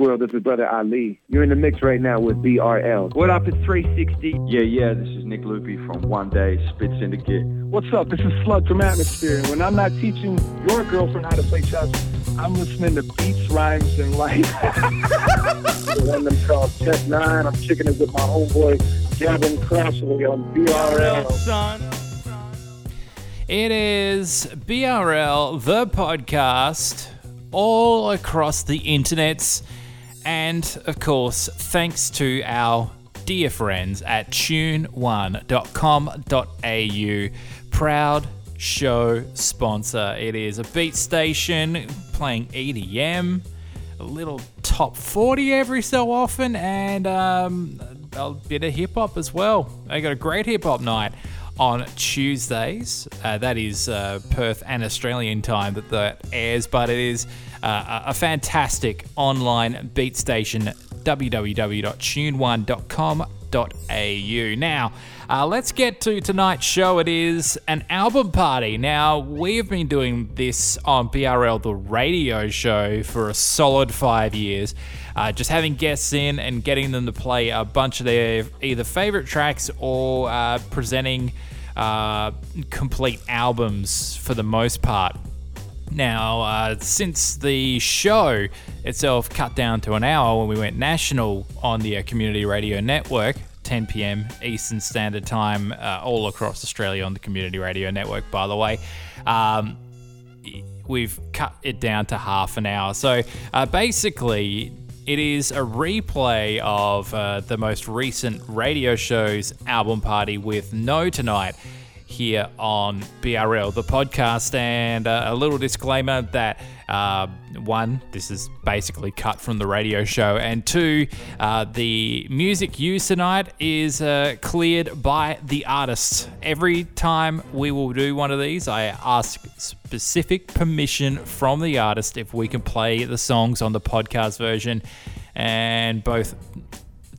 World. This is Brother Ali. You're in the mix right now with BRL. What up? It's 360. Yeah, yeah, this is Nick Lupi from One Day Spit Syndicate. What's up? This is Slug from Atmosphere. When I'm not teaching your girlfriend how to play chess, I'm listening to beats, rhymes, and life. the one them called Tech N9ne. I'm kicking it with my homeboy Gavin Crossley on BRL. Son. It is BRL, the podcast, all across the internets. And of course, thanks to our dear friends at tune1.com.au, proud show sponsor. It is a beat station playing EDM, a little top 40 every so often, and um, a bit of hip hop as well. They got a great hip hop night on Tuesdays. Uh, that is uh, Perth and Australian time that that airs, but it is uh, a fantastic online beat station. www.tune1.com.au. Now, uh, let's get to tonight's show. It is an album party. Now, we have been doing this on BRL, the radio show, for a solid five years. Uh, just having guests in and getting them to play a bunch of their either favorite tracks or uh, presenting uh, complete albums for the most part. Now, uh, since the show itself cut down to an hour when we went national on the uh, Community Radio Network, 10 p.m. Eastern Standard Time, uh, all across Australia on the Community Radio Network, by the way. Um, we've cut it down to half an hour. So uh, basically, it is a replay of uh, the most recent radio show's album party with No Tonight here on BRL, the podcast. And uh, a little disclaimer that uh, one, this is basically cut from the radio show, and two, uh, the music used tonight is uh, cleared by the artists. Every time we will do one of these, I ask specific permission from the artist if we can play the songs on the podcast version, and both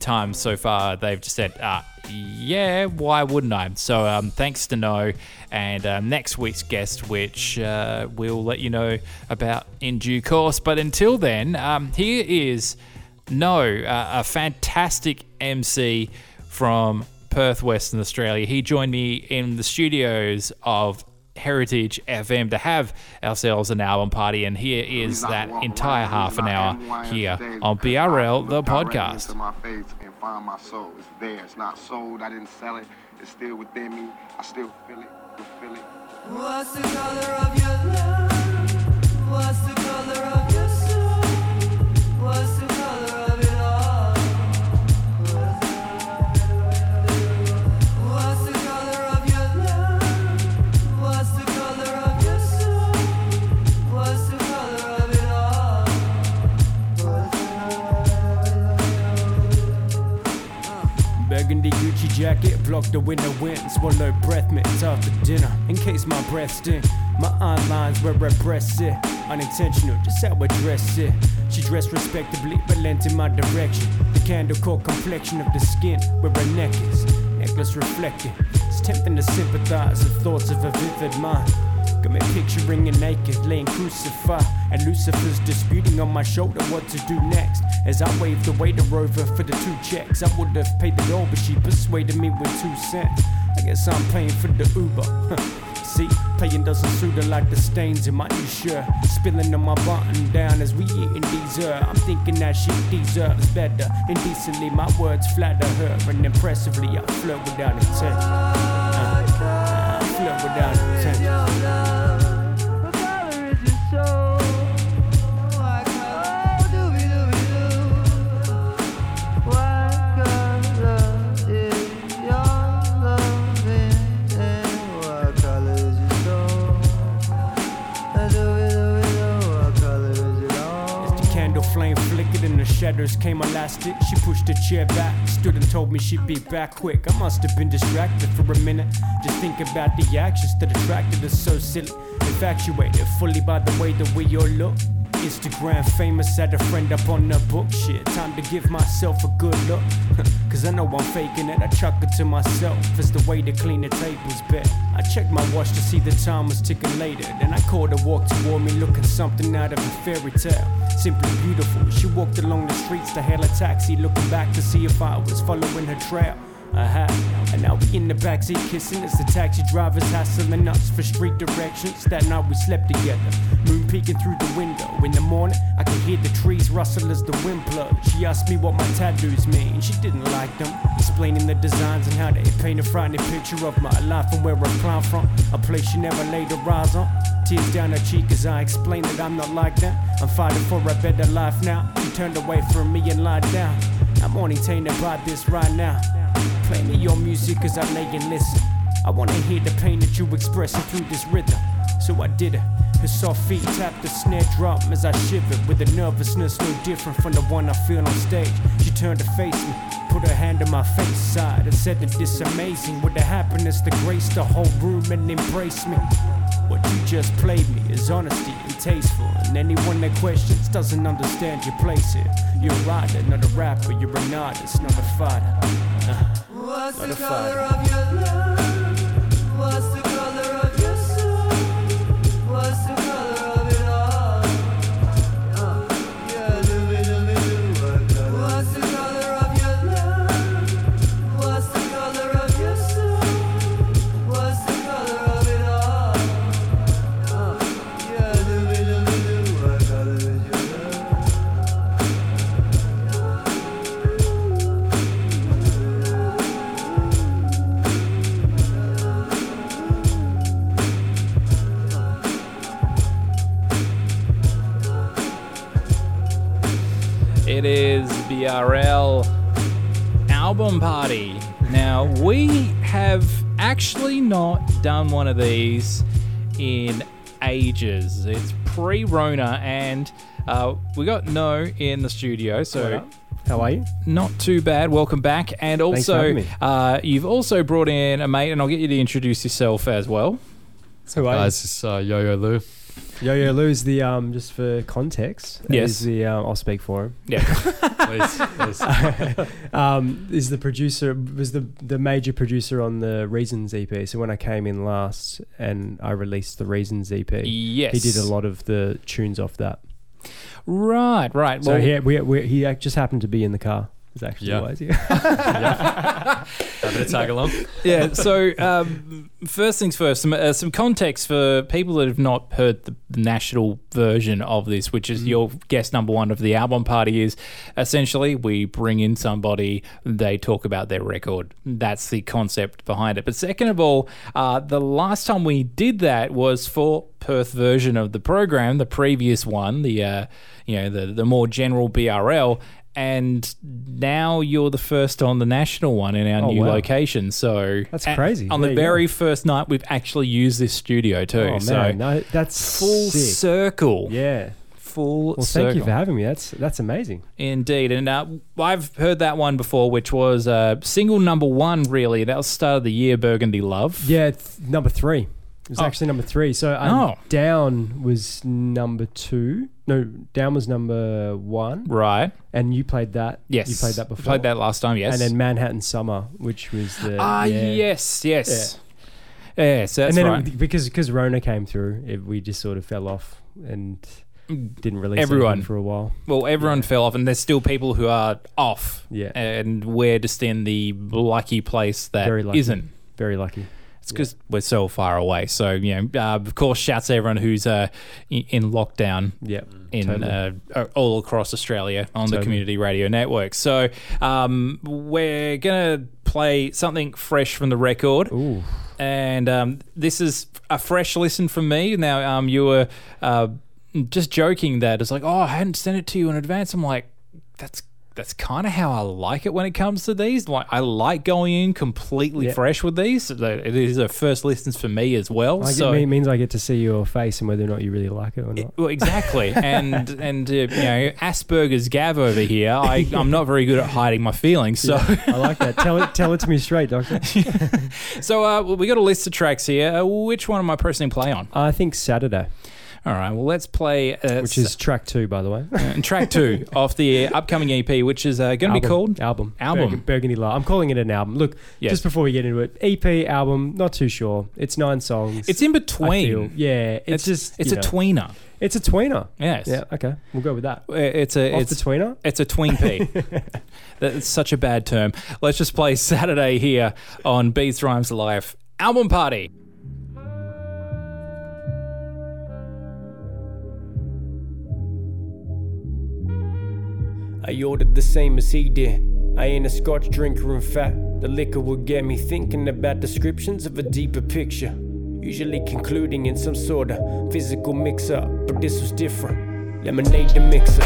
times so far they've just said, uh, yeah, why wouldn't I? So um, thanks to No, and um, next week's guest, which uh, we'll let you know about in due course. But until then, um, here is No, uh, a fantastic MC from Perth, Western Australia. He joined me in the studios of Heritage FM to have ourselves an album party, and here is that entire half an hour here on BRL, the podcast. Find my soul. It's there. It's not sold. I didn't sell it. It's still within me. I still feel it. You feel it. What's the color of your love? What's the block the window wind, swallow breath mints after dinner. In case my breath stink, my eyelines her breasts sit. Unintentional, just how I dress it. She dressed respectably, but lent in my direction. The candle core complexion of the skin, where her neck is. Necklace reflecting. It's tempting to sympathize with thoughts of a vivid mind. Got me picturing you naked, laying crucified, and Lucifer's disputing on my shoulder what to do next. As I waved the waiter over for the two checks, I would have paid the bill, but she persuaded me with two cents. I guess I'm paying for the Uber. See, playing doesn't suit her like the stains in my new shirt. Spilling on my button down as we eating dessert. I'm thinking that she deserves better. Indecently, my words flatter her, and impressively, I flirt without intent. Uh, I flirt without intent. Shadows came elastic, she pushed a chair back, stood and told me she'd be back quick. I must have been distracted for a minute, just thinking about the actions that attracted us so silly. Infatuated fully by the way that we all look. Instagram famous, had a friend up on the book shit. Time to give myself a good look. Cause I know I'm faking it. I chuck it to myself It's the way to clean the tables bet. I checked my watch to see the time was ticking later. Then I caught her walk toward me looking something out of a fairy tale. Simply beautiful. She walked along the streets to hail a taxi, looking back to see if I was following her trail. I had, and now we in the backseat kissing as the taxi drivers hassling us for street directions. That night we slept together, moon peeking through the window. In the morning, I could hear the trees rustle as the wind blows. She asked me what my tattoos mean. She didn't like them, explaining the designs and how they paint a frightening picture of my life and where I climb from. A place she never laid her eyes on. Tears down her cheek as I explain that I'm not like them. I'm fighting for a better life now. She turned away from me and lied down. I'm only tainted by this right now. Play me your music as I lay and listen. I wanna hear the pain that you expressing through this rhythm. So I did it. Her soft feet tapped the snare drum as I shivered with a nervousness no different from the one I feel on stage. She turned to face me, put her hand on my face side, and said that this amazing with the happiness that graced the whole room and embraced me. What you just played me is honesty and tasteful, and anyone that questions doesn't understand your place here. You're a writer, not a rapper. You're an artist, not a fighter. Uh. The color of your love? Is BRL album party. Now we have actually not done one of these in ages. It's pre-Rona, and uh, we got No in the studio, so How are you? not too bad. Welcome back, and also uh, you've also brought in a mate, and I'll get you to introduce yourself as well. Who are Guys, it's uh, Yo Yo Lou. You? Yo Yo Lou's the um just for context. Yes. Is the um, I'll speak for him. Yeah, Please, please. Um, is the producer was the the major producer on the Reasons EP. So when I came in last and I released the Reasons EP, yes. he did a lot of the tunes off that. Right, right. So Well, he we, we, he just happened to be in the car. Is actually Yeah. why he's here. Happy to tag along. yeah. So um, first things first, some uh, some context for people that have not heard the, the national version of this, which is your guest number one of the album party. Is essentially we bring in somebody, they talk about their record. That's the concept behind it. But second of all, uh, the last time we did that was for Perth version of the program, the previous one, the uh, you know the the more general BRL. And now you're the first on the national one in our Oh, new wow. location. So That's crazy. On There the very first night, we've actually used this studio too. oh so man, no, that's full sick. circle. Yeah. Full Well, circle. thank you for having me. That's that's amazing. Indeed, and uh, I've heard that one before, which was uh, single number one. Really, that was start of the year. Burgundy Love. Yeah, th- number three. It was Oh. actually number three. So um, Oh. down was number two. No, down was number one. Right. And you played that. Yes. you played that before. Played that last time. Yes. And then Manhattan Summer, which was the ah, yeah. yes, yes, yes. That's and then right. it, because because Rona came through, it, we just sort of fell off and didn't release Everyone. for a while. well, everyone fell off, and there's still people who are off. Yeah. And we're just in the lucky place that Very lucky. isn't. Very lucky. It's because we're so far away. So you know, uh, of course, shouts to everyone who's uh, in, lockdown Yeah, in totally. uh, all across Australia on the community radio network. So um, we're gonna play something fresh from the record. Ooh, and um, this is a fresh listen from me. Now, um, you were uh, just joking that it's like, oh, I hadn't sent it to you in advance. I'm like, that's that's kind of how I like it when it comes to these. Like, I like going in completely Yeah. fresh with these. The- These are first listens for me as well. Get, so it means I get to see your face and whether or not you really like it or not. well, exactly, and and uh, you know Asperger's Gav over here. I I'm not very good at hiding my feelings. So I like that. Tell it, tell it to me straight, doctor. so uh, we got a list of tracks here. Uh, which one am I pressing play on? I think Saturday. All right. Well, let's play. Uh, which is track two, by the way. and track two off the upcoming EP, which is uh, going to be called album. Album. Burg- Burgundy. I'm calling it an album. Look, Yes. just before we get into it, EP album. Not too sure. It's nine songs. It's in between. Yeah, it's, just it's a know, tweener. It's a tweener. Yes. Yeah. Okay. We'll go with that. It's a Off it's a tweener. It's a tween P. That's such a bad term. Let's just play Saturday here on Beats Rhymes Live album party. I ordered the same as he did. I ain't a scotch drinker, in fact. The liquor would get me thinking about descriptions of a deeper picture. Usually concluding in some sort of physical mix up, but this was different. Lemonade the mixer.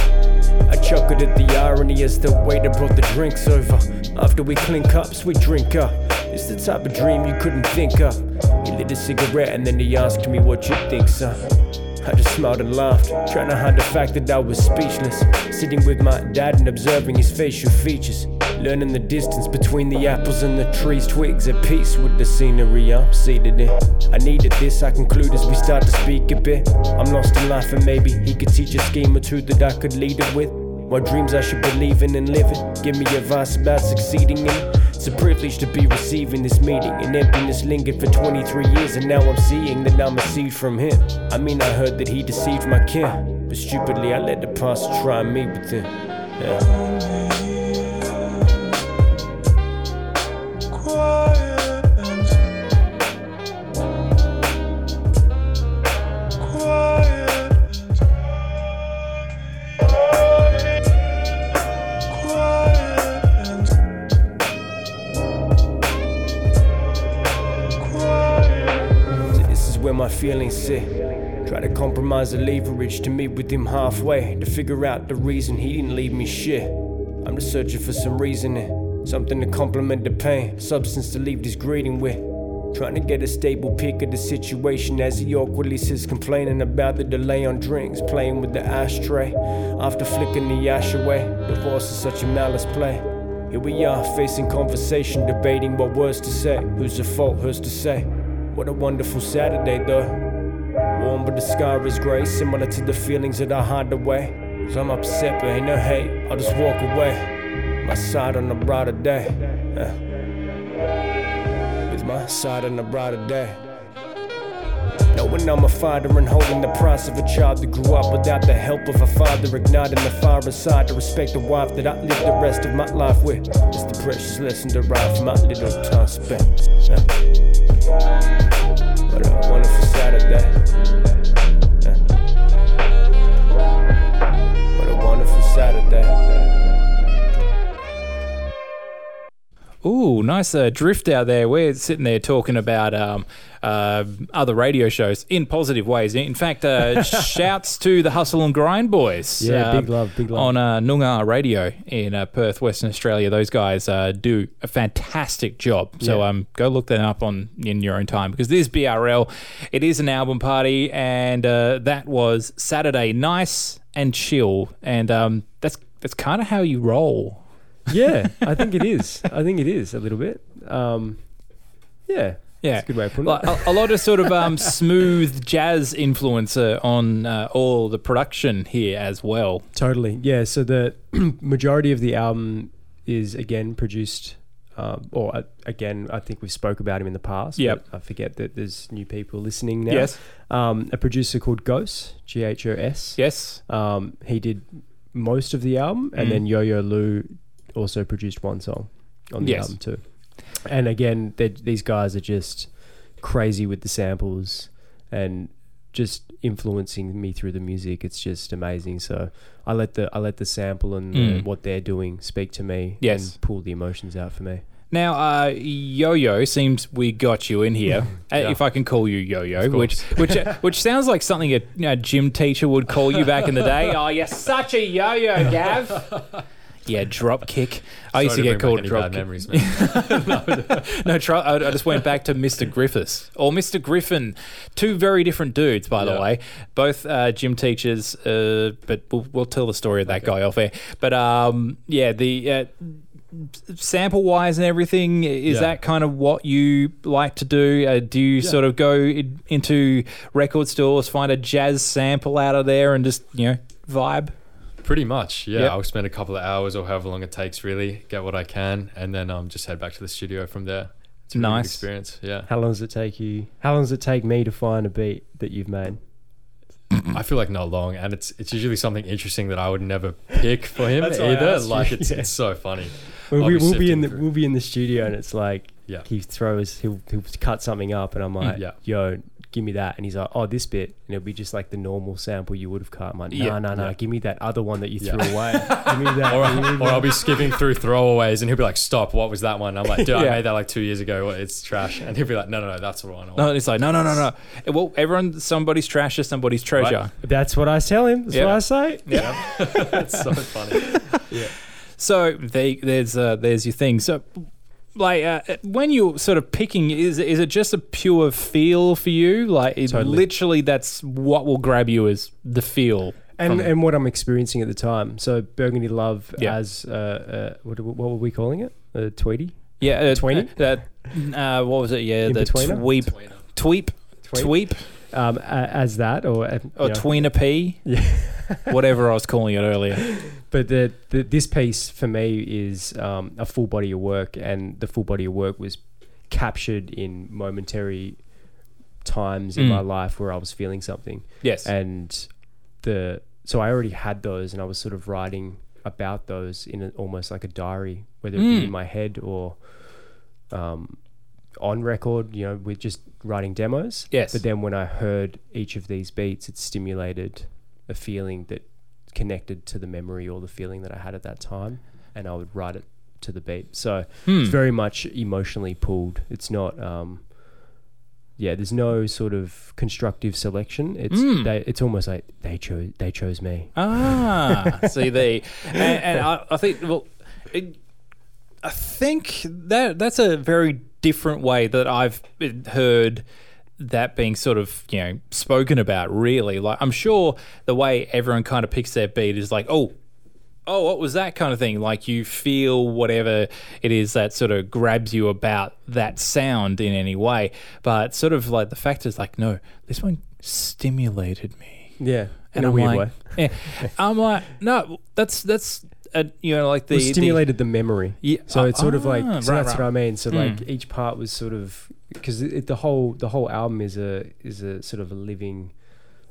I chuckled at the irony as the waiter brought the drinks over. After we clink cups, we drink up. It's the type of dream you couldn't think of. He lit a cigarette and then he asked me what you think, son. I just smiled and laughed, trying to hide the fact that I was speechless. Sitting with my dad and observing his facial features. Learning the distance between the apples and the trees, twigs at peace with the scenery I'm seated in. I needed this, I conclude as we start to speak a bit. I'm lost in life and maybe he could teach a scheme or two that I could lead it with. What dreams I should believe in and live in. Give me advice about succeeding in. It's a privilege to be receiving this meeting. And emptiness lingered for 23 years, and now I'm seeing that I'm a seed from him. I mean, I heard that he deceived my kin, but stupidly I let the past try me with him. Yeah. Feelings sit. Try to compromise the leverage to meet with him halfway to figure out the reason he didn't leave me shit. I'm just searching for some reasoning, something to complement the pain, substance to leave this greeting with. Trying to get a stable pick of the situation as he awkwardly sits complaining about the delay on drinks, playing with the ashtray. After flicking the ash away, divorce is such a malice play. Here we are, facing conversation, debating what words to say. Who's at fault, who's to say? What a wonderful Saturday, though. Warm, but the sky is grey, similar to the feelings that I hide away. So I'm upset, but ain't no hate, I'll just walk away. My side on a brighter day. Yeah. With my side on a brighter day. Knowing I'm a fighter and holding the price of a child that grew up without the help of a father, igniting the fire inside to respect the wife that I live the rest of my life with. It's the precious lesson derived from my little time spent. Yeah. What a wonderful Saturday. Yeah. What a wonderful Saturday. Ooh, nice uh, drift out there. We're sitting there talking about um, uh, other radio shows in positive ways. In fact, uh, shouts to the Hustle and Grind boys. Yeah, big love, big love. On uh, Noongar Radio in uh, Perth, Western Australia. Those guys uh, do a fantastic job. So Yeah. um, go look them up on in your own time because this BRL, it is an album party, and uh, that was Saturday, nice and chill, and um, that's that's kind of how you roll. Yeah, I think it is. I think it is a little bit. Um, yeah, Yeah, that's a good way of putting Like, it. a, a lot of sort of um, smooth jazz influencer on uh, all the production here as well. Totally. Yeah. So the majority of the album is again produced, um, or uh, again, I think we spoke about him in the past. Yep. I forget that there's new people listening now. Yes. Um, a producer called Ghost, G H O S. Yes. Um, he did most of the album, and Mm. then Yo Yo Lou also produced one song on the Yes. album too. And again, these guys are just crazy with the samples and just influencing me through the music. It's just amazing. So I let the I let the sample and Mm. what they're doing speak to me. Yes. and pull the emotions out for me. Now, uh, Yo Yo seems we got you in here, uh, Yeah. if I can call you Yo Yo, which which uh, which sounds like something a know, gym teacher would call you back in the day. Oh, you're such a Yo Yo, Gav. Yeah, drop kick. I used to get called drop kick. memories, man. no, try, I, I just went back to Mr. Griffiths or Mr. Griffin. Two very different dudes, by the Yeah. way. Both uh, gym teachers, uh, but we'll, we'll tell the story of that guy off air. But um, yeah, the uh, sample wise and everything, is Yeah. that kind of what you like to do? Uh, do you sort of go in, into record stores, find a jazz sample out of there, and just you know vibe? Pretty much, yeah. Yep. I'll spend a couple of hours or however long it takes, really, get what I can, and then um, just head back to the studio from there. It's a Nice. experience. Yeah, How long does it take you? How long does it take me to find a beat that you've made? I feel like not long, and it's it's usually something interesting that I would never pick for him That's why I either. you, Like it's yeah. it's so funny. We'll, be, be we'll be in the through. we'll be in the studio and it's like Yeah. he throws he'll he'll cut something up and I'm like yeah. yo give me that and he's like oh this bit and it'll be just like the normal sample you would have cut I'm like no Yeah. no no Yeah. give me that other one that you Yeah. threw away give me that Or, give me or I'll that. be skipping through throwaways, and he'll be like, "Stop! What was that one?" I'm like, "Dude, Yeah. I made that like two years ago. It's trash." And he'll be like, "No, no, no, that's the one." I No, want." it's like no, no, no, no. Well, everyone, somebody's trash is somebody's treasure. that's what I tell him that's Yeah. what I say Yeah, it's so funny. Yeah. So they, there's uh, there's your thing. So, like, uh, when you're sort of picking, is is it just a pure feel for you? Like, it, Totally. literally, that's what will grab you is the feel. and from- and what I'm experiencing at the time so Burgundy Love Yeah. as uh, uh what what were we calling it a Tweety yeah, uh, Tweenie? Uh, uh, what was it? Yeah, the In-betweener? tweep, tweep, Tweep? tweep, um a- as that or uh, or you know. tweener p, Yeah. Whatever I was calling it earlier. But the, the this piece for me is um, a full body of work, and the full body of work was captured in momentary times in Mm. my life where I was feeling something, Yes. and the so I already had those, and I was sort of writing about those in a, almost like a diary, whether it Mm. be in my head or um, on record. You know, with just writing demos. Yes. But then when I heard each of these beats, it stimulated a feeling that connected to the memory or the feeling that I had at that time, and I would write it to the beat. So Hmm. it's very much emotionally pulled. It's not. Um, yeah, there's no sort of constructive selection. It's Mm. they, it's almost like they chose they chose me. Ah, see they, and, and I, I think well, it, I think that that's a very different way that I've heard that being sort of you know spoken about. Really, like I'm sure the way everyone kind of picks their beat is like, oh. Oh, what was that kind of thing? Like you feel whatever it is that sort of grabs you about that sound in any way, but sort of like the fact is like, no, this one stimulated me Yeah, in and a I'm weird like, way. yeah. I'm like, no, that's that's uh, you know like the, Well, stimulated the, memory. Yeah, So it's sort of ah, like so right, that's right. what I mean. So like Mm. each part was sort of because it, the whole the whole album is a is a sort of a living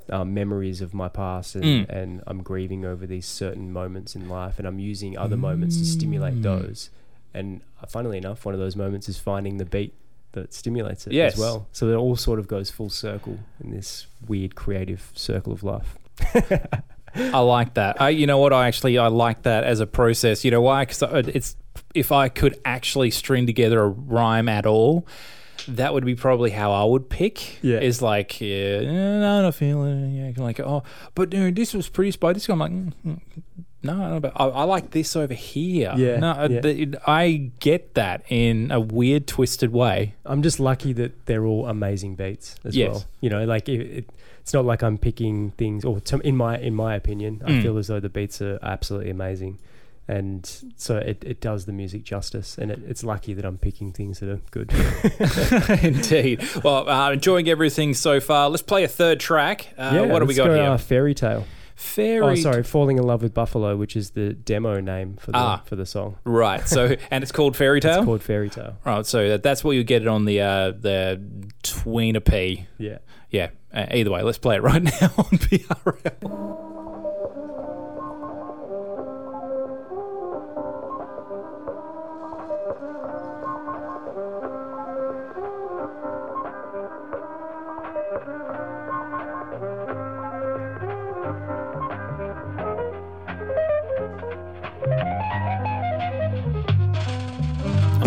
um, memories of my past and, Mm. and I'm grieving over these certain moments in life and I'm using other moments to Mm. stimulate those. And uh, funnily enough, one of those moments is finding the beat that stimulates it Yes. as well. So it all sort of goes full circle in this weird creative circle of life. I like that. I, you know what? I actually I like that as a process. You know why? Because it's if I could actually string together a rhyme at all, that would be probably how I would pick. Yeah. is like yeah, no, not feeling. Yeah, like oh, but dude, this was produced by this guy. I'm like. Mm, mm, no, but I, I like this over here. Yeah, no, uh, yeah. the- I get that in a weird, twisted way. I'm just lucky that they're all amazing beats as Yes. well. You know, like it, it, it's not like I'm picking things, or to, in my in my opinion, I Mm. feel as though the beats are absolutely amazing, and so it, it does the music justice, and it, it's lucky that I'm picking things that are good. Indeed. Well, uh, enjoying everything so far. Let's play a third track. Uh, yeah, what do we got go, here? Uh, Fairy Tale. Fairy. Oh, sorry, Falling in Love with Buffalo, which is the demo name for the Ah. for the song. Right. So, and it's called Fairy Tale. It's called Fairy Tale. Right. So that, that's what you get it on the uh, the Tweener P. Yeah. Yeah. Uh, either way, let's play it right now on BRL.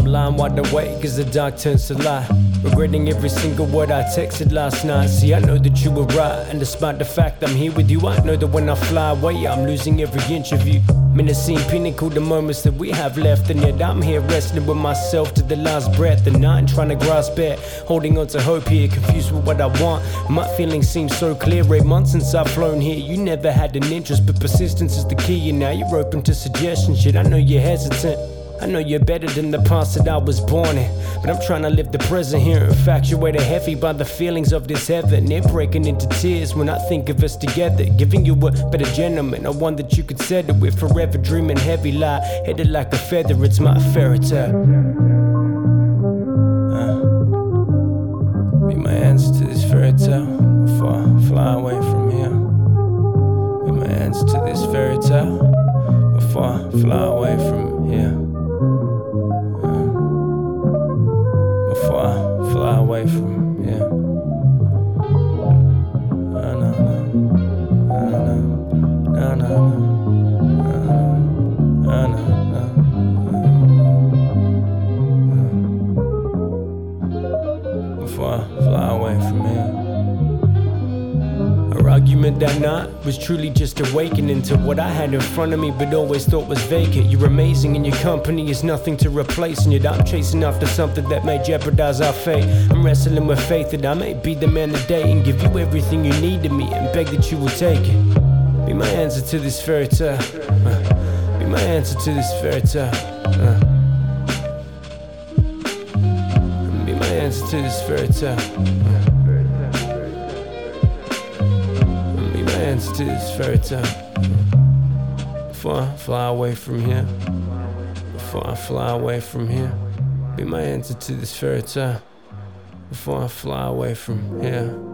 Lying wide awake as the dark turns to light. Regretting every single word I texted last night. See, I know that you were right, and despite the fact I'm here with you, I know that when I fly away, I'm losing every inch of you. Menacing pinnacle, the moments that we have left, and yet I'm here wrestling with myself to the last breath, and I'm trying to grasp it, holding on to hope here, confused with what I want. My feelings seem so clear. Eight months since I've flown here, you never had an interest, but persistence is the key, and now you're open to suggestions. Shit, I know you're hesitant. I know you're better than the past that I was born in. But I'm trying to live the present here, infatuated heavy by the feelings of this heaven. They're breaking into tears when I think of us together. Giving you a better gentleman, a one that you could settle with. Forever dreaming heavy lie, headed like a feather, it's my fairy tale. Uh, be my answer to this fairy tale before I fly away from here. Be my answer to this fairy tale before I fly away from here. Night was truly just awakening to what I had in front of me, but always thought was vacant. You're amazing, and your company is nothing to replace. And yet I'm chasing after something that may jeopardize our fate. I'm wrestling with faith that I may be the man today and give you everything you need to me, and beg that you will take it. Be my answer to this fairy tale. Uh, be my answer to this fairy tale. Uh. Be my answer to this fairy tale. Be answer to this fairy tale. Before I fly away from here. Before I fly away from here. Be my answer to this fairy tale. Before I fly away from here.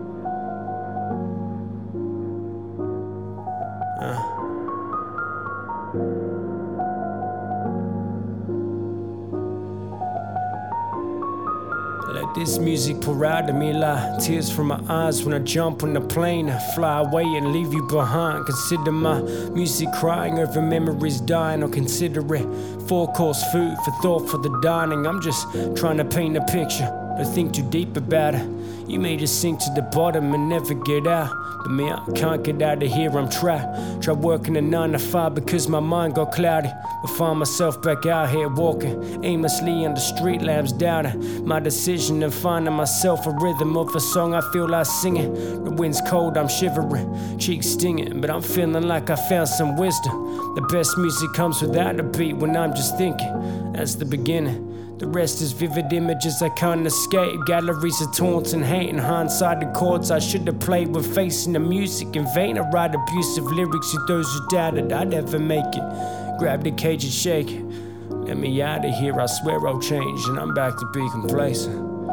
Music pour out of me like tears from my eyes when I jump on the plane. Fly away and leave you behind. Consider my music crying over memories dying, or consider it four course food for thought for the dining. I'm just trying to paint a picture, but think too deep about it. You may just sink to the bottom and never get out. But me, I can't get out of here, I'm trapped. Try working a 9 to 5 because my mind got cloudy. But find myself back out here walking aimlessly under street lamps, doubting my decision and finding myself a rhythm of a song I feel like singing. The wind's cold, I'm shivering, cheeks stinging, but I'm feeling like I found some wisdom. The best music comes without a beat when I'm just thinking. That's the beginning. The rest is vivid images I can't escape. Galleries of taunts and hate and hindsight the chords I should have played with facing the music in vain. I write abusive lyrics to those who doubted I'd ever make it. Grab the cage and shake it. Let me out of here, I swear I'll change. And I'm back to be complacent.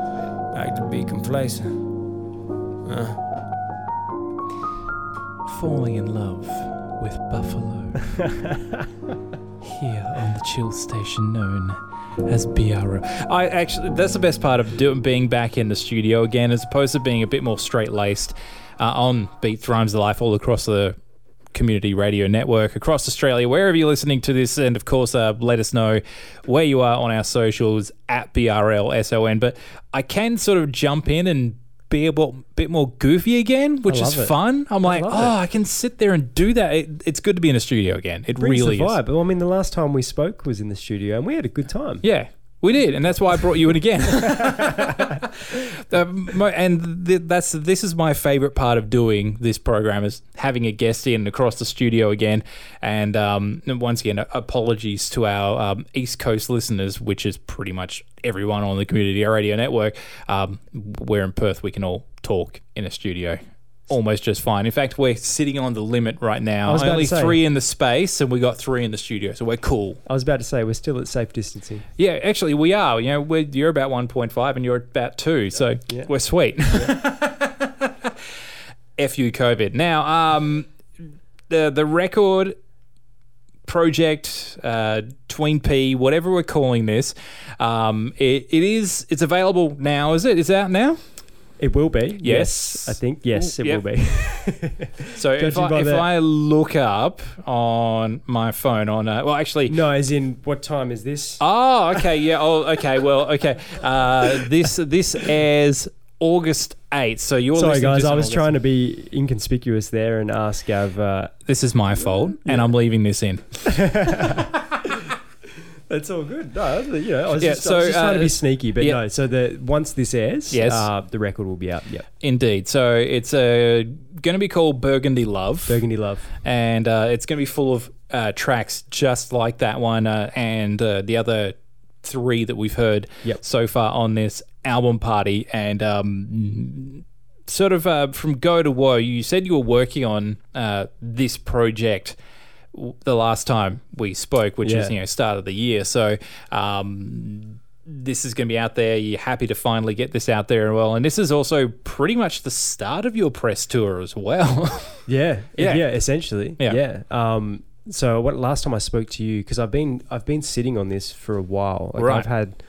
Back to be complacent. Uh. Falling in love with Buffalo. Here on the chill station known as BRO. I actually, that's the best part of doing, being back in the studio again, as opposed to being a bit more straight laced uh, on Beats Rhymes of Life all across the community radio network across Australia, wherever you're listening to this. And of course, uh, let us know where you are on our socials at BRLSON. But I can sort of jump in and be a bit- more goofy again, which is it. fun. I'm like, oh, it. I can sit there and do that. It, it's good to be in a studio again. It Brings really the is. vibe. Well, I mean, the last time we spoke was in the studio, and we had a good time. Yeah, we did, and that's why I brought you in again. Um, and th- that's this is my favorite part of doing this program is having a guest in across the studio again. And um, once again, apologies to our um, East Coast listeners, which is pretty much everyone on the Community Radio Network. Um, we're in Perth, we can all talk in a studio. Almost just fine. In fact, we're sitting on the limit right I now. Only say- three in the space, and we got three in the studio, so we're cool. I was about to say we're still at safe distancing. Yeah, actually, we are. You know, we're, you're about 1.5 and you're about 2, so Yeah. we're sweet. F you, COVID. Now, um, the, the record project, uh, Tween P, whatever we're calling this, um, it, it is, it's available now, is it? It's out now? It will be. Yes. I think yes, it yep. will be. So if, I, if I look up on my phone on, uh, well, actually, no, as in what time is this? Oh, okay, yeah. Oh, okay. Well, okay. Uh, this this airs August eighth. So you're Sorry, guys. I was August- trying to be inconspicuous there and ask Gav. Uh, This is my fault, and I'm leaving this in. It's all good. No, you know, I was Yeah, just, I so, was just trying to uh, be sneaky, but yeah. no. So the once this airs, Yes. uh, the record will be out. Yeah, Indeed. So it's uh, going to be called Burgundy Love, Burgundy Love. and uh, it's going to be full of uh, tracks just like that one uh, and uh, the other three that we've heard so far on this album party. And um, sort of uh, from go to woe, you said you were working on uh, this project the last time we spoke, which is you know start of the year. So um, this is going to be out there. You're happy to finally get this out there as well, and this is also pretty much the start of your press tour as well. Yeah, Yeah. yeah, essentially. Yeah. Yeah. Um, so what last time I spoke to you because I've been I've been sitting on this for a while. Like Right. I've had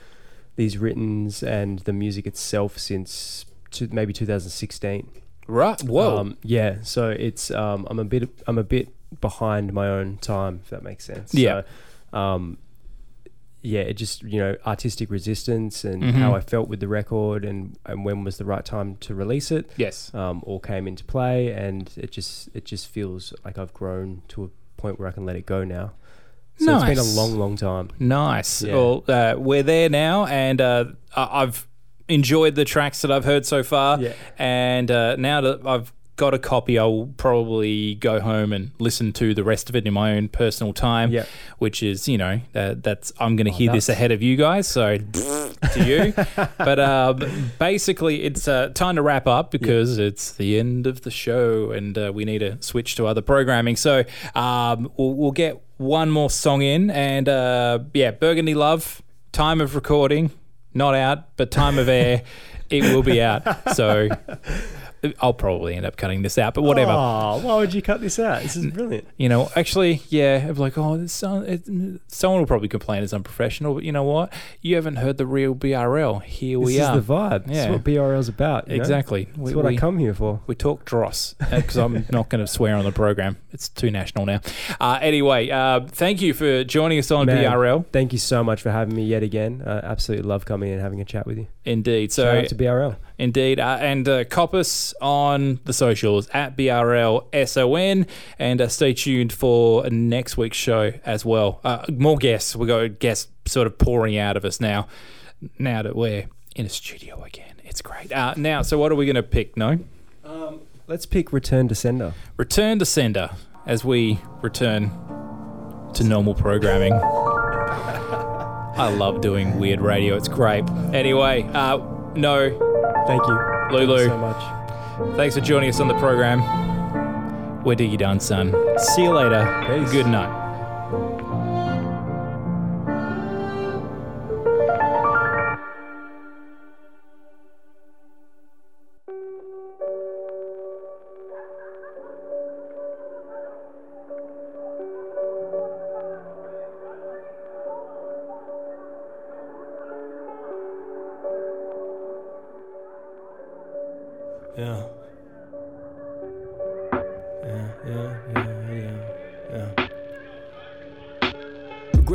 these writtens and the music itself since to maybe 2016. Right. Whoa. Um, yeah. So it's um, I'm a bit I'm a bit behind my own time if that makes sense. Yeah. So, um, yeah, it just you know artistic resistance and Mhm. how I felt with the record and and when was the right time to release it. Yes. Um, all came into play and it just it just feels like I've grown to a point where I can let it go now. So it's been a long, long time. Nice. Yeah. Well, uh, we're there now, and uh, I've enjoyed the tracks that I've heard so far. Yeah. And uh, now that I've got a copy, I'll probably go home and listen to the rest of it in my own personal time. Yeah. Which is, you know, that's I'm going to Oh, hear this ahead of you guys. So to you. but um, basically, it's uh, time to wrap up because it's the end of the show and uh, we need to switch to other programming. So um, we'll, we'll get one more song in. And uh, yeah, Burgundy Love, time of recording, not out, but time of air, it will be out. So I'll probably end up cutting this out, but whatever. Oh, why would you cut this out? This is brilliant. You know, actually, yeah, I'm like, oh, this sound, it, someone will probably complain it's unprofessional, but you know what? You haven't heard the real BRL. Here we this are. This is the vibe. This Yeah. is what BRL's about. you know? Exactly. That's We- what we- I come here for. We talk dross because I'm not going to swear on the program. It's too national now. Uh, anyway, uh, thank you for joining us on Man, BRL. Thank you so much for having me yet again. I absolutely love coming and having a chat with you. Indeed. So Shout out to BRL. Indeed. Uh, and uh, cop us on the socials at BRLSON. And uh, stay tuned for next week's show as well. Uh, more guests. We've got guests sort of pouring out of us now. Now that we're in a studio again. It's great. Uh, now, so what are we going to pick? No? Let's pick Return to Sender. Return to sender as we return to normal programming. I love doing weird radio. It's great. Anyway, uh, no. Thank you. Lulu. Thank you so much. Thanks for joining us on the program. We're Diggy Done, son. See you later. Peace. Good night.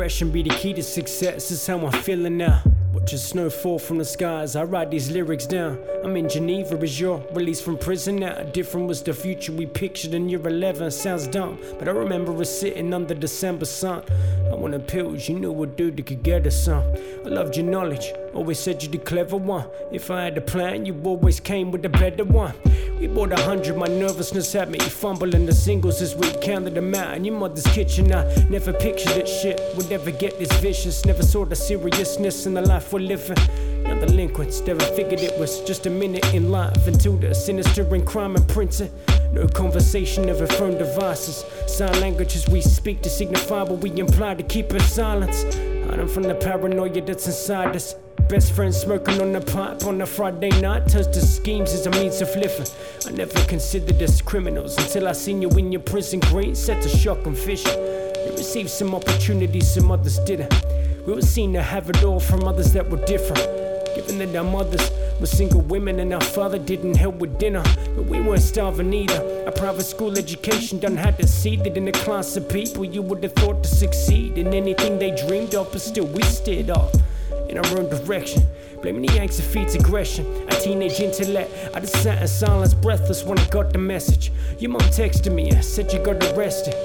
Progression be the key to success, is how I'm feeling now. Watching snow fall from the skies, I write these lyrics down. I'm in Geneva, as you're released from prison now. Different was the future we pictured in year 11. Sounds dumb, but I remember us sitting under December sun. I wanted pills, you knew a dude that could get us some. I loved your knowledge, always said you're the clever one. If I had a plan, you always came with a better one. We bought a hundred, my nervousness had me fumbling the singles as we counted them out. In your mother's kitchen, I never pictured that shit would ever get this vicious. Never saw the seriousness in the life we're living. Young delinquents never figured it was just a minute in life until the sinister and crime imprinted. No conversation, never phone devices. Sign languages we speak to signify what we imply to keep in silence. Hiding from the paranoia that's inside us. Best friend smoking on the pipe on a Friday night turns to schemes as a means of living. I never considered us criminals until I seen you in your prison green, set to shock and vision. You received some opportunities some others didn't. We were seen to have it all from others that were different. Given that our mothers were single women and our father didn't help with dinner, but we weren't starving either. A private school education done had to see that in a class of people you would have thought to succeed in anything they dreamed of, but still we steered off in our own direction. Blaming the Yanks feeds aggression. A teenage intellect. I just sat in silence, breathless when I got the message. Your mom texted me and said you got arrested.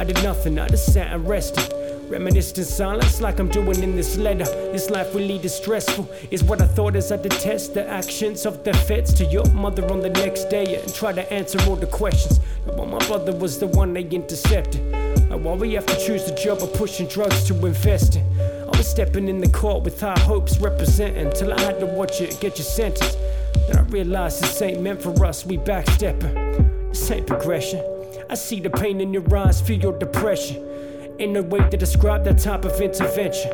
I did nothing, I just sat and rested. Reminisced in silence like I'm doing in this letter. This life really distressful is what I thought as I detest the actions of the feds to your mother on the next day and try to answer all the questions. But my brother was the one they intercepted. I Why we have to choose the job of pushing drugs to invest in. I was stepping in the court with high hopes representing till I had to watch it get your sentence. Then I realized this ain't meant for us, we backstepping. This ain't progression. I see the pain in your eyes, feel your depression. Ain't no way to describe that type of intervention.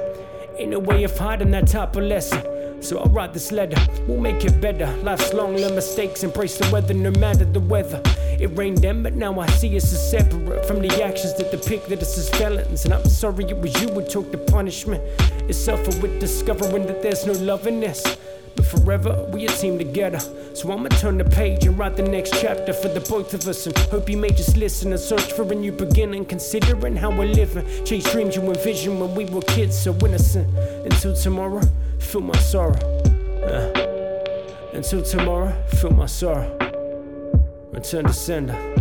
Ain't no way of hiding that type of lesson. So I'll write this letter, we'll make it better. Life's long, learn mistakes, embrace the weather no matter the weather. It rained then, but now I see us as separate from the actions that depicted us as felons. And I'm sorry it was you who took the punishment. It's suffer with discovering that there's no love this. But forever, we a team together. So I'ma turn the page and write the next chapter for the both of us. And hope you may just listen and search for a new beginning. Considering how we're living. Chase dreams you envisioned when we were kids, so innocent. Until tomorrow, feel my sorrow. Uh, until tomorrow, feel my sorrow. Return to sender.